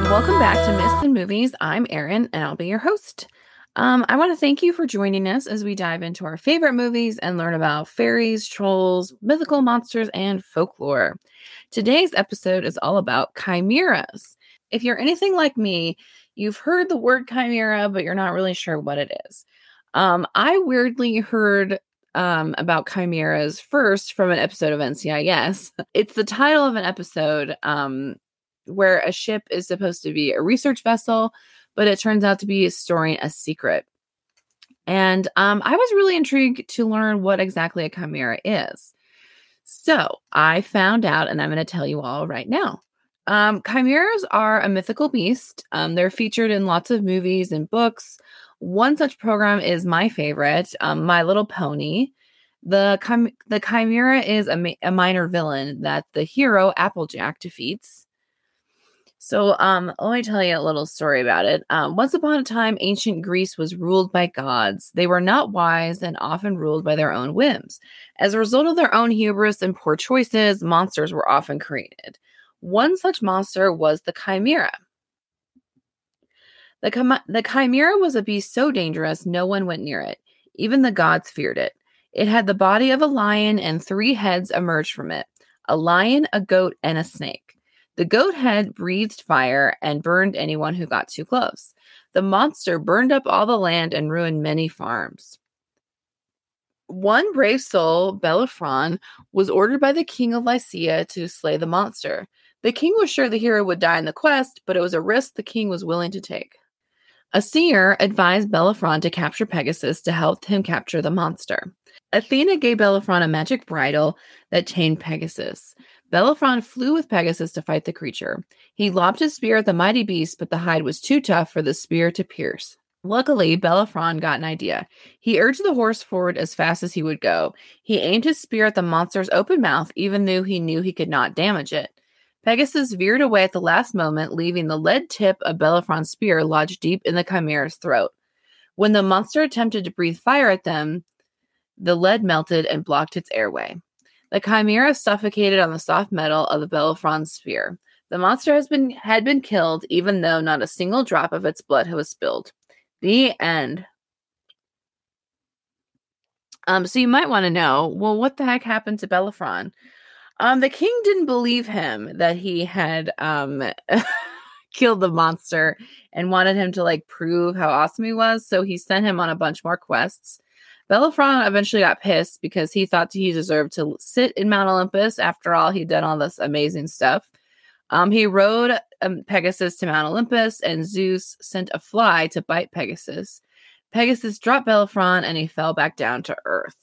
Um, welcome back to Myths and Movies. I'm Erin, and I'll be your host. Um, I want to thank you for joining us as we dive into our favorite movies and learn about fairies, trolls, mythical monsters, and folklore. Today's episode is all about chimeras. If you're anything like me, you've heard the word chimera, but you're not really sure what it is. Um, I weirdly heard um, about chimeras first from an episode of NCIS. It's the title of an episode um, where a ship is supposed to be a research vessel, but it turns out to be storing a secret. And um, I was really intrigued to learn what exactly a chimera is. So I found out, and I'm going to tell you all right now. Um, chimeras are a mythical beast. Um, they're featured in lots of movies and books. One such program is my favorite, um, My Little Pony. The chim- the chimera is a, ma- a minor villain that the hero Applejack defeats. So, um, let me tell you a little story about it. Um, once upon a time, ancient Greece was ruled by gods. They were not wise and often ruled by their own whims. As a result of their own hubris and poor choices, monsters were often created. One such monster was the chimera. The, the chimera was a beast so dangerous no one went near it. Even the gods feared it. It had the body of a lion, and three heads emerged from it a lion, a goat, and a snake. The goat head breathed fire and burned anyone who got too close. The monster burned up all the land and ruined many farms. One brave soul, Bellerophon, was ordered by the king of Lycia to slay the monster. The king was sure the hero would die in the quest, but it was a risk the king was willing to take. A seer advised Bellerophon to capture Pegasus to help him capture the monster. Athena gave Bellerophon a magic bridle that chained Pegasus. Bellerophon flew with Pegasus to fight the creature. He lobbed his spear at the mighty beast, but the hide was too tough for the spear to pierce. Luckily, Bellerophon got an idea. He urged the horse forward as fast as he would go. He aimed his spear at the monster's open mouth, even though he knew he could not damage it. Pegasus veered away at the last moment, leaving the lead tip of Bellerophon's spear lodged deep in the chimera's throat. When the monster attempted to breathe fire at them, the lead melted and blocked its airway. The chimera suffocated on the soft metal of the Bellerophon's sphere. The monster has been had been killed, even though not a single drop of its blood was spilled. The end. Um, so you might want to know, well, what the heck happened to Bellerophon? Um, the king didn't believe him that he had um killed the monster and wanted him to like prove how awesome he was. So he sent him on a bunch more quests. Bellerophon eventually got pissed because he thought he deserved to sit in Mount Olympus. After all, he'd done all this amazing stuff. Um, he rode um, Pegasus to Mount Olympus, and Zeus sent a fly to bite Pegasus. Pegasus dropped Bellerophon, and he fell back down to Earth.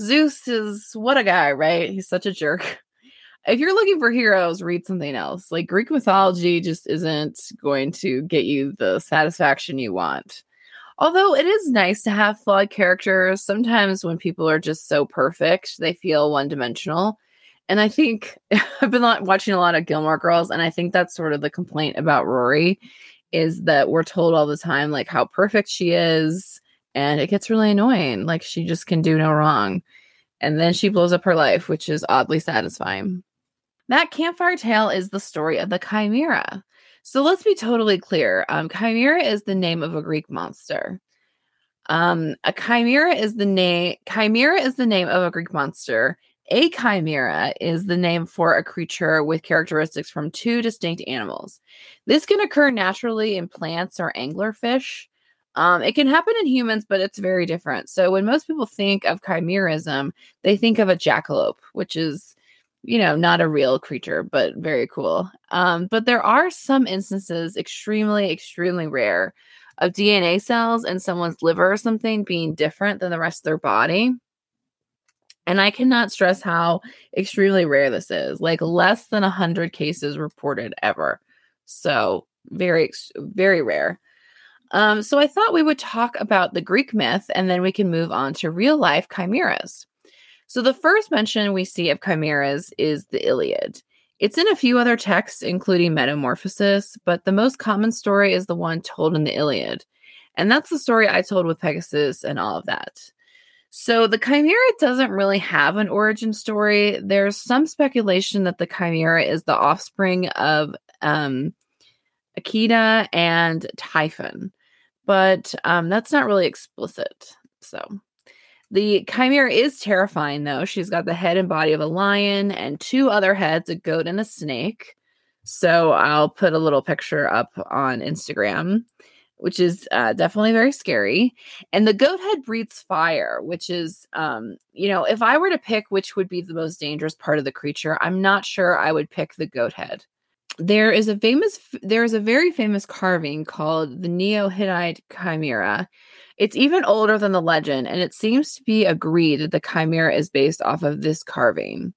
Zeus is what a guy, right? He's such a jerk. If you're looking for heroes, read something else. Like Greek mythology just isn't going to get you the satisfaction you want. Although it is nice to have flawed characters, sometimes when people are just so perfect, they feel one dimensional. And I think I've been watching a lot of Gilmore Girls, and I think that's sort of the complaint about Rory is that we're told all the time like how perfect she is and it gets really annoying. Like she just can do no wrong. And then she blows up her life, which is oddly satisfying. That campfire tale is the story of the chimera. So let's be totally clear. Um, chimera is the name of a Greek monster. Um, a chimera is the name. Chimera is the name of a Greek monster. A chimera is the name for a creature with characteristics from two distinct animals. This can occur naturally in plants or anglerfish. Um, it can happen in humans, but it's very different. So when most people think of chimerism, they think of a jackalope, which is, you know, not a real creature, but very cool. Um, but there are some instances, extremely, extremely rare, of DNA cells in someone's liver or something being different than the rest of their body. And I cannot stress how extremely rare this is. Like less than 100 cases reported ever. So, very, very rare. Um, so I thought we would talk about the Greek myth and then we can move on to real life chimeras. So the first mention we see of chimeras is the Iliad. It's in a few other texts, including Metamorphosis, but the most common story is the one told in the Iliad. And that's the story I told with Pegasus and all of that. So the chimera doesn't really have an origin story. There's some speculation that the chimera is the offspring of um, Echidna, and Typhon. But um, that's not really explicit. So the chimera is terrifying, though. She's got the head and body of a lion and two other heads, a goat and a snake. So I'll put a little picture up on Instagram, which is uh, definitely very scary. And the goat head breathes fire, which is, um, you know, if I were to pick which would be the most dangerous part of the creature, I'm not sure I would pick the goat head. There is a famous, there is a very famous carving called the Neo Hittite Chimera. It's even older than the legend, and it seems to be agreed that the chimera is based off of this carving.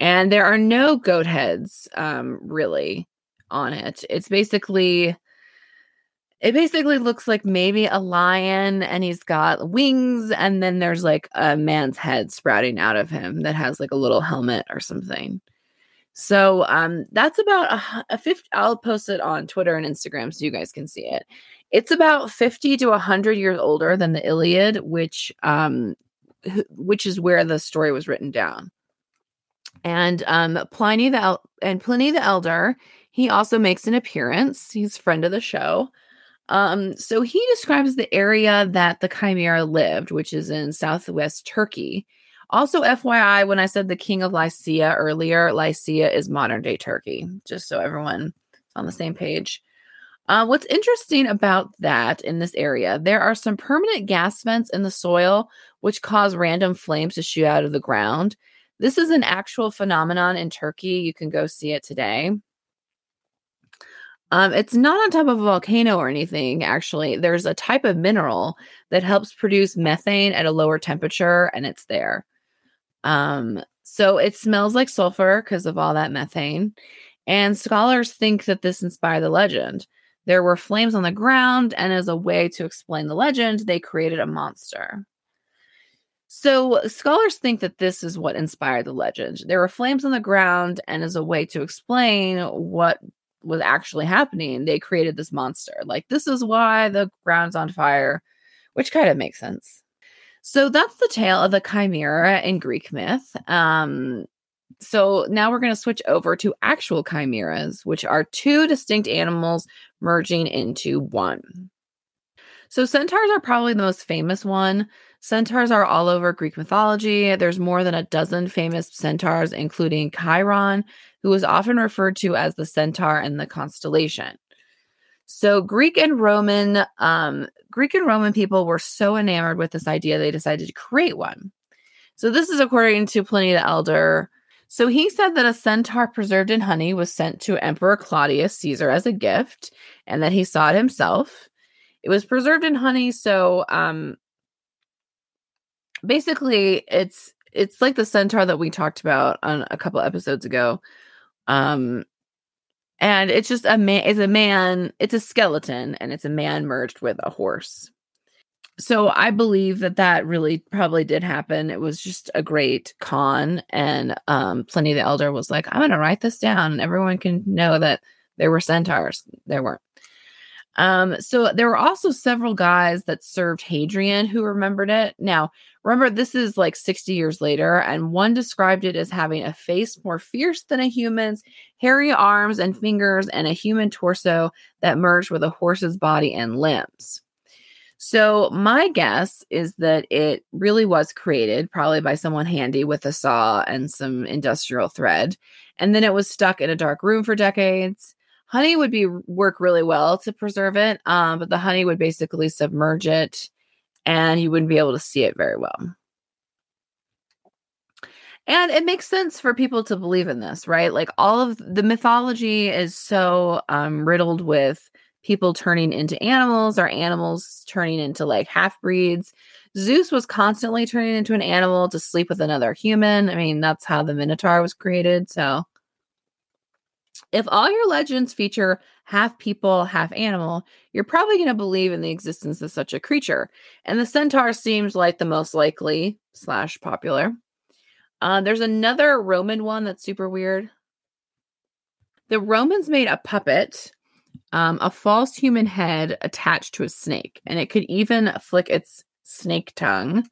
And there are no goat heads um really on it. It's basically it basically looks like maybe a lion and he's got wings and then there's like a man's head sprouting out of him that has like a little helmet or something so um that's about a, a 50 i'll post it on twitter and instagram so you guys can see it it's about 50 to 100 years older than the iliad which um which is where the story was written down and um, Pliny the El- and Pliny the Elder, he also makes an appearance. He's friend of the show. Um, so he describes the area that the chimera lived, which is in southwest Turkey. Also, FYI, when I said the king of Lycia earlier, Lycia is modern day Turkey, just so everyone on the same page. Uh, what's interesting about that in this area, there are some permanent gas vents in the soil which cause random flames to shoot out of the ground. This is an actual phenomenon in Turkey. You can go see it today. Um, it's not on top of a volcano or anything, actually. There's a type of mineral that helps produce methane at a lower temperature, and it's there. Um, so it smells like sulfur because of all that methane. And scholars think that this inspired the legend. There were flames on the ground, and as a way to explain the legend, they created a monster. So, scholars think that this is what inspired the legend. There were flames on the ground, and as a way to explain what was actually happening, they created this monster. Like, this is why the ground's on fire, which kind of makes sense. So, that's the tale of the chimera in Greek myth. Um, so, now we're going to switch over to actual chimeras, which are two distinct animals merging into one. So, centaurs are probably the most famous one. Centaurs are all over Greek mythology. There's more than a dozen famous centaurs, including Chiron, who is often referred to as the centaur in the constellation. So Greek and Roman, um, Greek and Roman people were so enamored with this idea they decided to create one. So this is according to Pliny the Elder. So he said that a centaur preserved in honey was sent to Emperor Claudius Caesar as a gift, and that he saw it himself. It was preserved in honey, so um, basically it's it's like the centaur that we talked about on a couple episodes ago um and it's just a man it's a man it's a skeleton and it's a man merged with a horse. So i believe that that really probably did happen. It was just a great con and um pliny the elder was like i'm gonna write this down and everyone can know that there were centaurs. There weren't um, so there were also several guys that served Hadrian who remembered it. Now, remember, this is like 60 years later, and one described it as having a face more fierce than a human's, hairy arms and fingers, and a human torso that merged with a horse's body and limbs. So, my guess is that it really was created probably by someone handy with a saw and some industrial thread. And then it was stuck in a dark room for decades honey would be work really well to preserve it um, but the honey would basically submerge it and you wouldn't be able to see it very well. And it makes sense for people to believe in this right? Like all of the mythology is so um, riddled with people turning into animals or animals turning into like half breeds. Zeus was constantly turning into an animal to sleep with another human. I mean that's how the minotaur was created so if all your legends feature half people, half animal, you're probably going to believe in the existence of such a creature. And the centaur seems like the most likely slash popular. Uh, there's another Roman one that's super weird. The Romans made a puppet, um, a false human head attached to a snake, and it could even flick its snake tongue.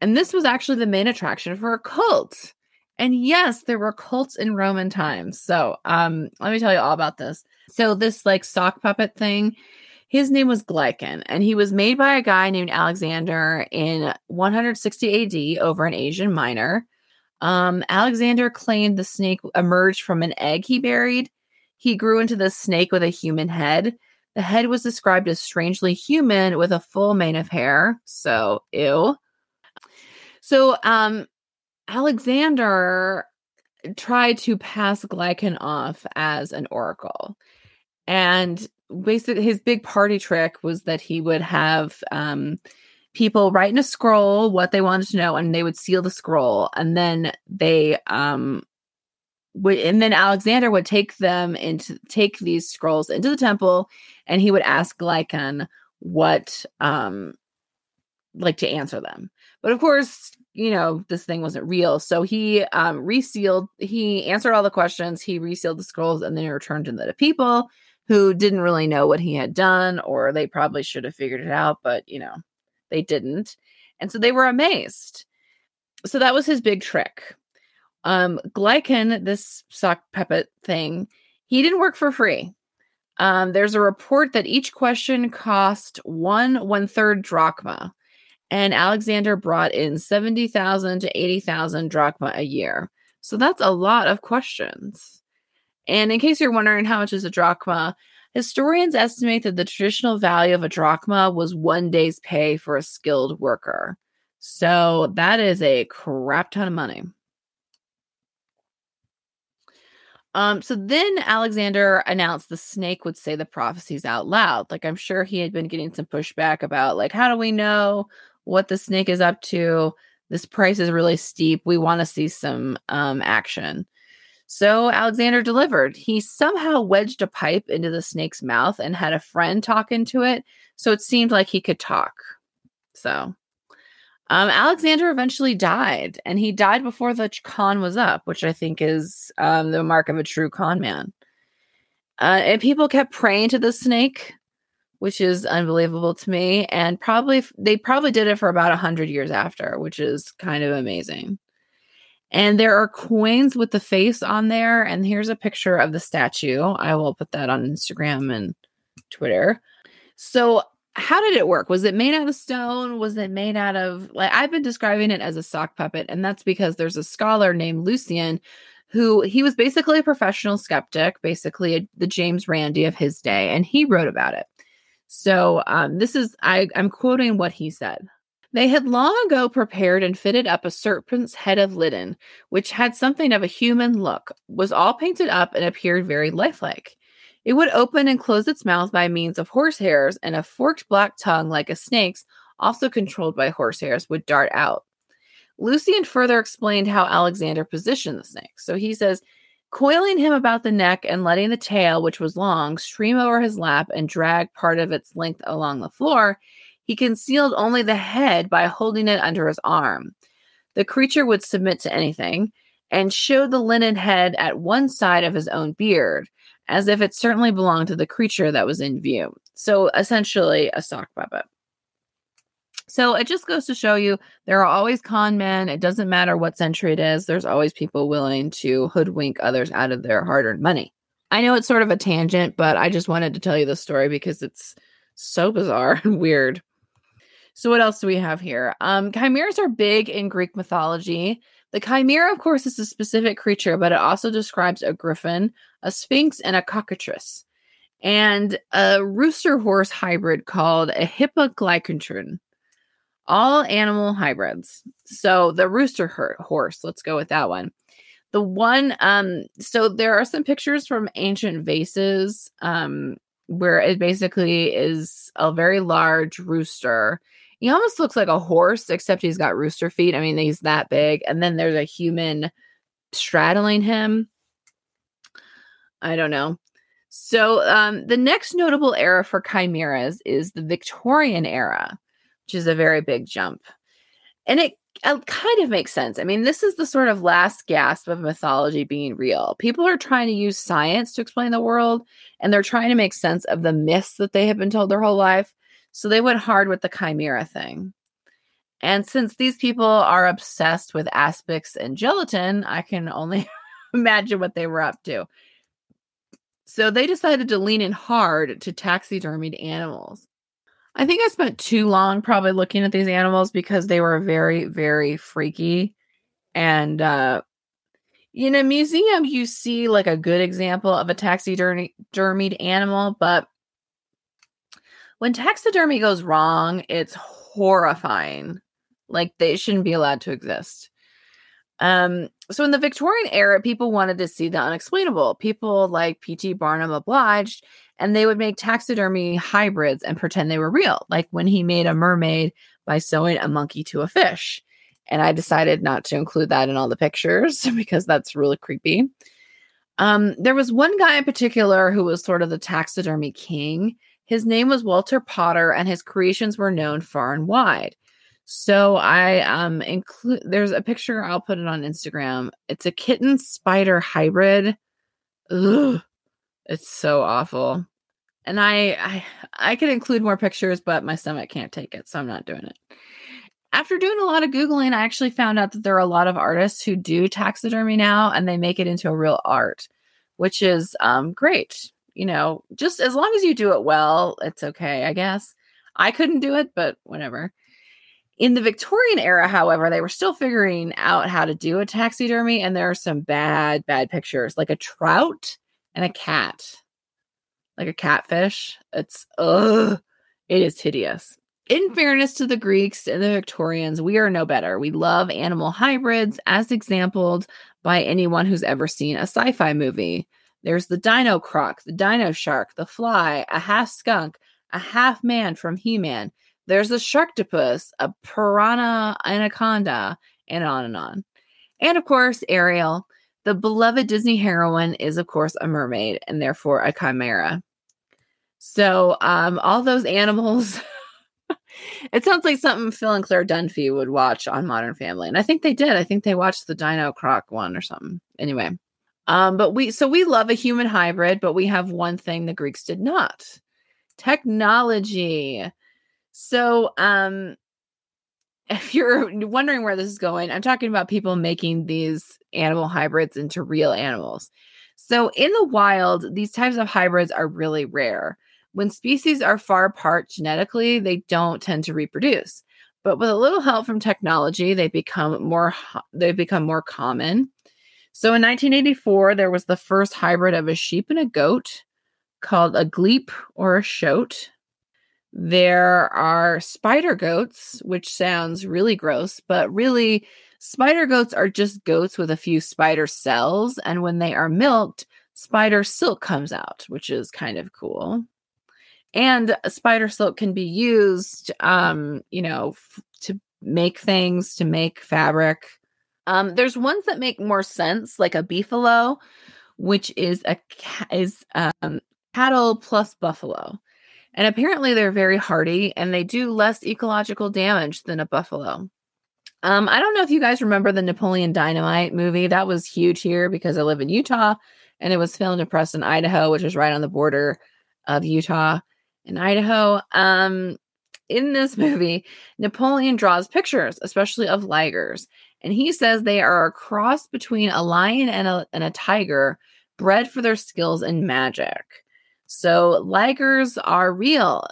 And this was actually the main attraction for a cult. And yes, there were cults in Roman times. So, um, let me tell you all about this. So, this like sock puppet thing, his name was Glycon, and he was made by a guy named Alexander in 160 AD over an Asian Minor. Um, Alexander claimed the snake emerged from an egg he buried. He grew into the snake with a human head. The head was described as strangely human with a full mane of hair. So, ew. So, um, Alexander tried to pass Glycon off as an oracle. And basically, his big party trick was that he would have um, people write in a scroll what they wanted to know, and they would seal the scroll. And then they um, would, and then Alexander would take them into take these scrolls into the temple, and he would ask Glycon what um like to answer them. But of course, you know, this thing wasn't real. So he um, resealed, he answered all the questions, he resealed the scrolls, and then he returned them to the people who didn't really know what he had done, or they probably should have figured it out, but you know, they didn't. And so they were amazed. So that was his big trick. Um, Glycon, this sock puppet thing, he didn't work for free. Um, there's a report that each question cost one one third drachma and Alexander brought in 70,000 to 80,000 drachma a year. So that's a lot of questions. And in case you're wondering how much is a drachma, historians estimate that the traditional value of a drachma was one day's pay for a skilled worker. So that is a crap ton of money. Um, so then Alexander announced the snake would say the prophecies out loud. Like I'm sure he had been getting some pushback about like, how do we know what the snake is up to. This price is really steep. We want to see some um, action. So Alexander delivered. He somehow wedged a pipe into the snake's mouth and had a friend talk into it. So it seemed like he could talk. So um, Alexander eventually died, and he died before the con was up, which I think is um, the mark of a true con man. Uh, and people kept praying to the snake which is unbelievable to me. And probably they probably did it for about a hundred years after, which is kind of amazing. And there are coins with the face on there. And here's a picture of the statue. I will put that on Instagram and Twitter. So, how did it work? Was it made out of stone? Was it made out of like I've been describing it as a sock puppet, and that's because there's a scholar named Lucian who he was basically a professional skeptic, basically a, the James Randi of his day, and he wrote about it. So um, this is I, I'm quoting what he said. They had long ago prepared and fitted up a serpent's head of linen, which had something of a human look, was all painted up, and appeared very lifelike. It would open and close its mouth by means of horsehairs, and a forked black tongue, like a snake's, also controlled by horsehairs, would dart out. Lucian further explained how Alexander positioned the snake. So he says coiling him about the neck and letting the tail, which was long, stream over his lap and drag part of its length along the floor, he concealed only the head by holding it under his arm. The creature would submit to anything and showed the linen head at one side of his own beard, as if it certainly belonged to the creature that was in view. So essentially, a sock puppet. So it just goes to show you there are always con men. It doesn't matter what century it is, there's always people willing to hoodwink others out of their hard earned money. I know it's sort of a tangent, but I just wanted to tell you the story because it's so bizarre and weird. So, what else do we have here? Um, chimeras are big in Greek mythology. The chimera, of course, is a specific creature, but it also describes a griffin, a sphinx, and a cockatrice, and a rooster horse hybrid called a hippoglycontron all animal hybrids. So the rooster horse, let's go with that one. The one, um, so there are some pictures from ancient vases, um, where it basically is a very large rooster. He almost looks like a horse, except he's got rooster feet. I mean, he's that big. And then there's a human straddling him. I don't know. So, um, the next notable era for chimeras is the Victorian era which is a very big jump. And it, it kind of makes sense. I mean, this is the sort of last gasp of mythology being real. People are trying to use science to explain the world, and they're trying to make sense of the myths that they have been told their whole life. So they went hard with the chimera thing. And since these people are obsessed with aspics and gelatin, I can only imagine what they were up to. So they decided to lean in hard to taxidermied animals. I think I spent too long probably looking at these animals because they were very, very freaky. And in a museum, you see like a good example of a taxidermied animal, but when taxidermy goes wrong, it's horrifying. Like they shouldn't be allowed to exist. Um, so in the Victorian era, people wanted to see the unexplainable. People like P.T. Barnum obliged, and they would make taxidermy hybrids and pretend they were real, like when he made a mermaid by sewing a monkey to a fish. And I decided not to include that in all the pictures because that's really creepy. Um, there was one guy in particular who was sort of the taxidermy king. His name was Walter Potter, and his creations were known far and wide. So I um include there's a picture I'll put it on Instagram. It's a kitten spider hybrid. Ugh, it's so awful. And I I I could include more pictures, but my stomach can't take it, so I'm not doing it. After doing a lot of googling, I actually found out that there are a lot of artists who do taxidermy now, and they make it into a real art, which is um great. You know, just as long as you do it well, it's okay, I guess. I couldn't do it, but whatever. In the Victorian era, however, they were still figuring out how to do a taxidermy, and there are some bad, bad pictures, like a trout and a cat, like a catfish. It's ugh, it is hideous. In mm. fairness to the Greeks and the Victorians, we are no better. We love animal hybrids, as exampled by anyone who's ever seen a sci fi movie. There's the dino croc, the dino shark, the fly, a half skunk, a half man from He Man. There's a sharktopus, a piranha anaconda, and on and on. And of course, Ariel, the beloved Disney heroine, is of course a mermaid and therefore a chimera. So, um, all those animals. it sounds like something Phil and Claire Dunphy would watch on Modern Family, and I think they did. I think they watched the Dino Croc one or something. Anyway, um, but we so we love a human hybrid, but we have one thing the Greeks did not: technology. So, um, if you're wondering where this is going, I'm talking about people making these animal hybrids into real animals. So, in the wild, these types of hybrids are really rare. When species are far apart genetically, they don't tend to reproduce. But with a little help from technology, they become more they become more common. So in 1984, there was the first hybrid of a sheep and a goat called a gleep or a shote. There are spider goats, which sounds really gross, but really, spider goats are just goats with a few spider cells. And when they are milked, spider silk comes out, which is kind of cool. And spider silk can be used, um, you know, f- to make things, to make fabric. Um, there's ones that make more sense, like a beefalo, which is a ca- is um, cattle plus buffalo. And apparently they're very hardy and they do less ecological damage than a buffalo. Um, I don't know if you guys remember the Napoleon Dynamite movie. That was huge here because I live in Utah and it was filmed in Preston, Idaho, which is right on the border of Utah and Idaho. Um, in this movie, Napoleon draws pictures, especially of ligers, and he says they are a cross between a lion and a, and a tiger, bred for their skills in magic. So ligers are real,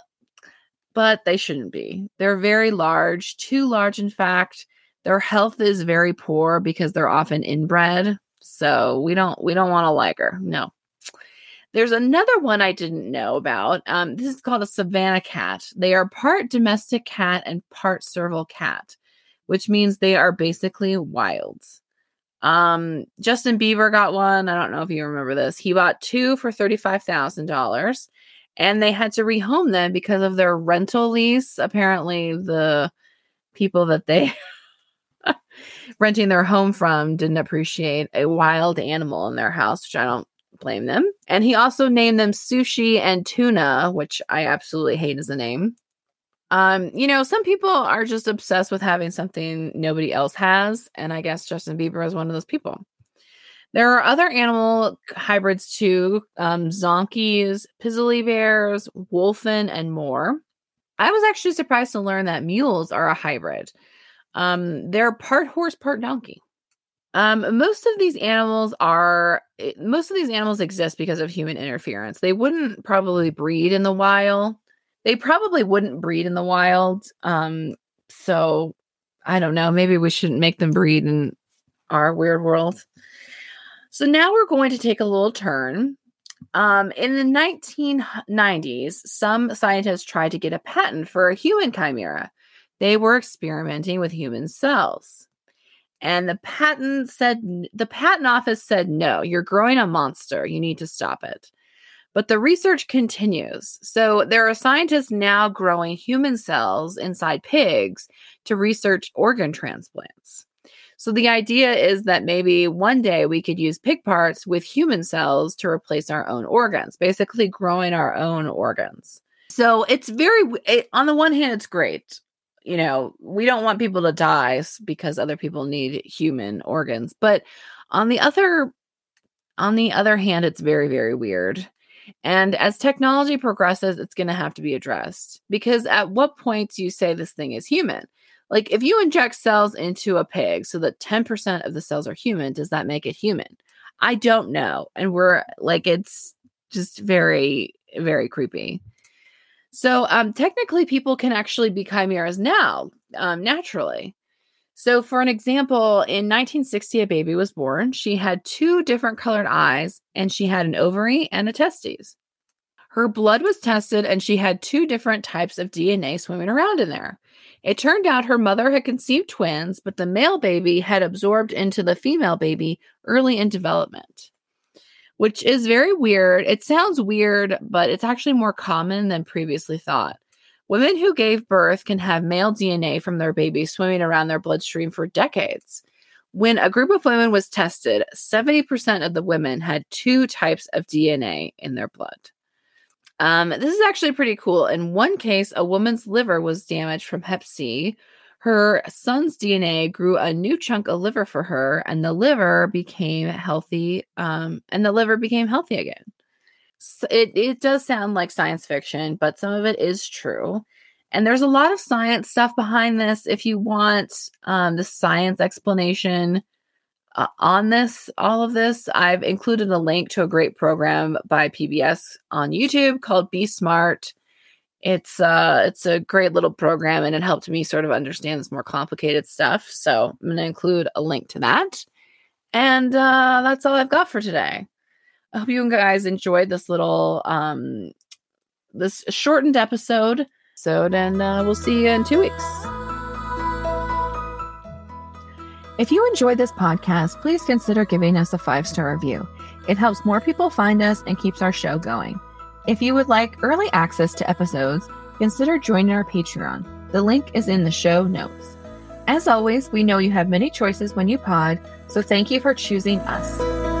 but they shouldn't be. They're very large, too large, in fact. Their health is very poor because they're often inbred. So we don't we don't want a liger. No. There's another one I didn't know about. Um, this is called a Savannah cat. They are part domestic cat and part serval cat, which means they are basically wild. Um, Justin Bieber got one. I don't know if you remember this. He bought two for $35,000 and they had to rehome them because of their rental lease. Apparently, the people that they renting their home from didn't appreciate a wild animal in their house, which I don't blame them. And he also named them sushi and tuna, which I absolutely hate as a name. Um, you know, some people are just obsessed with having something nobody else has, and I guess Justin Bieber is one of those people. There are other animal hybrids too, um, zonkies, pizzly bears, wholphin, and more. I was actually surprised to learn that mules are a hybrid. Um, they're part horse, part donkey. Um, most of these animals are eh, most of these animals exist because of human interference. They wouldn't probably breed in the wild. They probably wouldn't breed in the wild. Um, so I don't know. Maybe we shouldn't make them breed in our weird world. So now we're going to take a little turn. Um, in the 1990s, some scientists tried to get a patent for a human chimera. They were experimenting with human cells. And the patent said the patent office said no, you're growing a monster. You need to stop it. But the research continues. So there are scientists now growing human cells inside pigs to research organ transplants. So the idea is that maybe one day we could use pig parts with human cells to replace our own organs, basically growing our own organs. So it's very, it, on the one hand, it's great you know, we don't want people to die because other people need human organs. But on the other on the other hand, it's very, very weird. And as technology progresses, it's going to have to be addressed because at what point do you say this thing is human? Like, if you inject cells into a pig so that 10% of the cells are human, does that make it human? I don't know. And we're like, it's just very, very creepy. So um, technically, people can actually be chimeras now, um, naturally. So, for an example, in 1960, a baby was born. She had two different colored eyes, and she had an ovary and a testes. Her blood was tested, and she had two different types of DNA swimming around in there. It turned out her mother had conceived twins, but the male baby had absorbed into the female baby early in development which is very weird. It sounds weird, but it's actually more common than previously thought. Women who gave birth can have male DNA from their baby swimming around their bloodstream for decades. When a group of women was tested, 70% of the women had two types of DNA in their blood. Um, this is actually pretty cool. In one case, a woman's liver was damaged from hep C, her son's DNA grew a new chunk of liver for her, and the liver became healthy. Um, and the liver became healthy again. It it does sound like science fiction, but some of it is true. And there's a lot of science stuff behind this. If you want um, the science explanation uh, on this, all of this, I've included a link to a great program by PBS on YouTube called Be Smart it's uh it's a great little program and it helped me sort of understand this more complicated stuff so i'm going to include a link to that and uh that's all i've got for today i hope you guys enjoyed this little um this shortened episode so and uh, we'll see you in two weeks if you enjoyed this podcast please consider giving us a five star review it helps more people find us and keeps our show going if you would like early access to episodes, consider joining our Patreon. The link is in the show notes. As always, we know you have many choices when you pod, so thank you for choosing us.